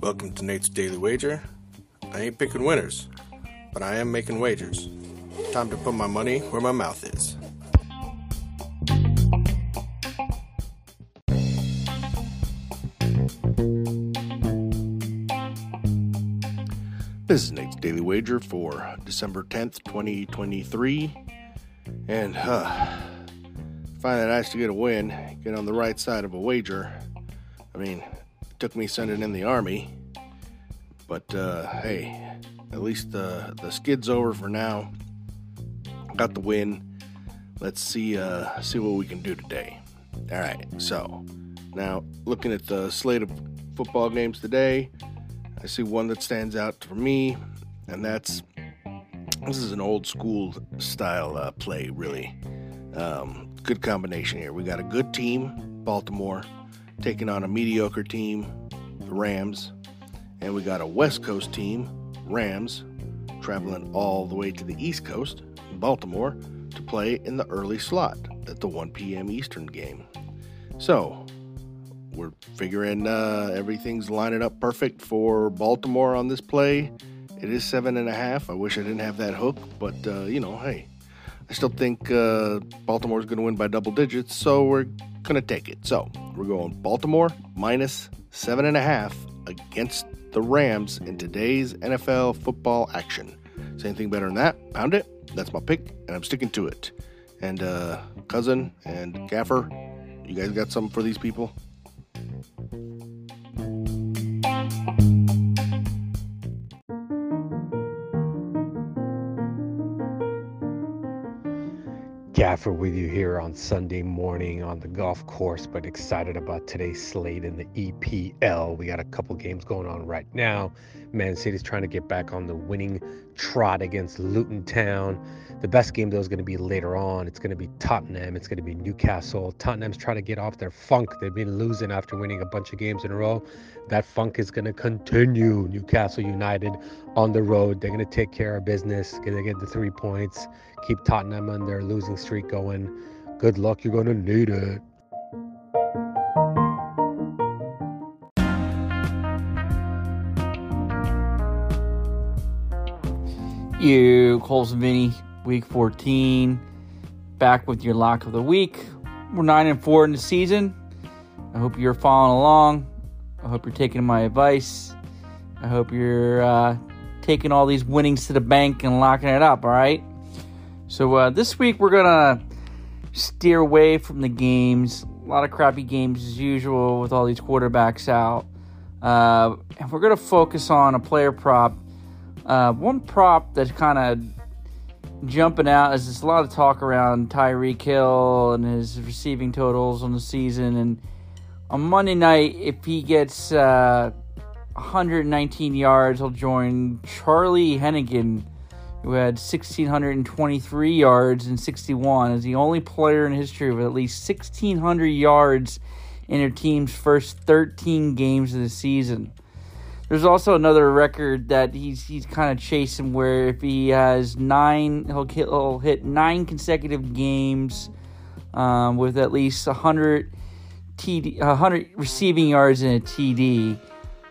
Welcome to Nate's Daily Wager. I ain't picking winners, but I am making wagers. Time to put my money where my mouth is. This is Nate's Daily Wager for December 10th, 2023. And, uh, find it nice to get a win, get on the right side of a wager. I mean, it took me sending in the army, but uh, hey, at least the the skid's over for now. Got the win. Let's see uh, see what we can do today. All right, so now looking at the slate of football games today, I see one that stands out for me, and that's this is an old school style uh, play, really. Um, good combination here. We got a good team, Baltimore, taking on a mediocre team, the Rams, and we got a West Coast team, Rams, traveling all the way to the East Coast, Baltimore, to play in the early slot at the 1 p.m. Eastern game. So, we're figuring uh, everything's lining up perfect for Baltimore on this play. It is seven and a half. I wish I didn't have that hook, but uh, you know, hey, I still think uh, Baltimore's going to win by double digits, so we're going to take it. So we're going Baltimore minus seven and a half against the Rams in today's NFL football action. Say anything better than that? Pound it. That's my pick, and I'm sticking to it. And uh, cousin and Gaffer, you guys got something for these people? Gaffer with you here on Sunday morning on the golf course, but excited about today's slate in the EPL. We got a couple games going on right now. Man City's trying to get back on the winning trot against Luton Town. The best game though is going to be later on. It's going to be Tottenham. It's going to be Newcastle. Tottenham's trying to get off their funk. They've been losing after winning a bunch of games in a row. That funk is going to continue. Newcastle United on the road. They're going to take care of business. They're Going to get the three points. Keep Tottenham on their losing streak going. Good luck. You're going to need it. You, Coles and Vinny, week 14, back with your lock of the week. We're 9 and 4 in the season. I hope you're following along. I hope you're taking my advice. I hope you're uh, taking all these winnings to the bank and locking it up, all right? So uh, this week we're to steer away from the games. A lot of crappy games as usual with all these quarterbacks out. Uh, and we're to focus on a player prop uh, one prop that's kind of jumping out is there's a lot of talk around Tyreek Hill and his receiving totals on the season. And on Monday night, if he gets uh, 119 yards, he'll join Charlie Hennigan, who had 1,623 yards and 61, is the only player in history with at least 1,600 yards in their team's first 13 games of the season. There's also another record that he's he's kind of chasing where if he has nine, he'll hit, he'll hit nine consecutive games um, with at least 100 TD, 100 receiving yards in a TD.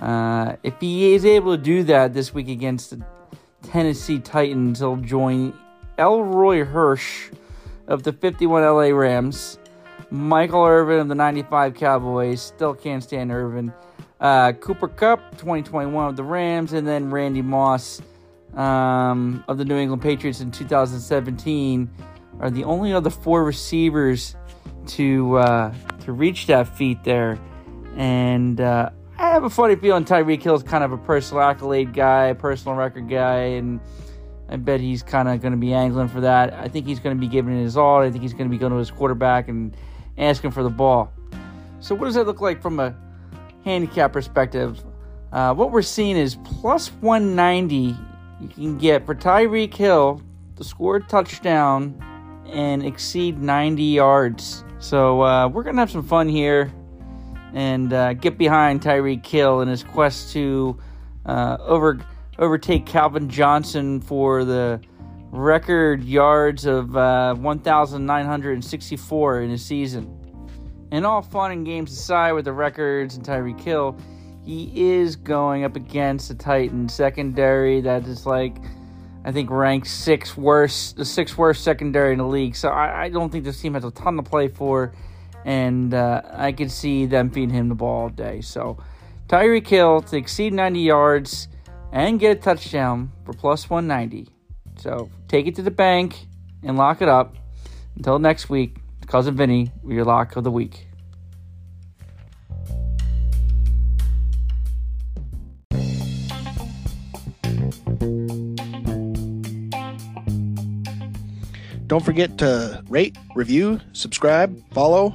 Uh, if he is able to do that this week against the Tennessee Titans, he'll join Elroy Hirsch of the 51 LA Rams, Michael Irvin of the 95 Cowboys. Still can't stand Irvin uh, Cooper Kupp 2021 of the Rams, and then Randy Moss um, of the New England Patriots in 2017 are the only other four receivers to uh, to reach that feat there. And uh, have a funny feeling Tyreek Hill is kind of a personal accolade guy, personal record guy, and I bet he's kind of going to be angling for that. I think he's going to be giving it his all. I think he's going to be going to his quarterback and asking for the ball. So, what does that look like from a handicap perspective, uh, what we're seeing is plus 190 you can get for Tyreek Hill to score a touchdown and exceed 90 yards. So uh, we're going to have some fun here and uh, get behind Tyreek Hill in his quest to uh, over overtake Calvin Johnson for the record yards of uh, 1,964 in a season. And all fun and games aside with the records and Tyreek Hill, he is going up against the Titans secondary that is like I think ranked sixth worst, the sixth worst secondary in the league. So I, I don't think this team has a ton to play for, and uh, I could see them feeding him the ball all day. So Tyreek Hill to exceed 90 yards and get a touchdown for plus 190. So take it to the bank and lock it up. Until next week, cousin Vinny your lock of the week. Don't forget to rate, review, subscribe, follow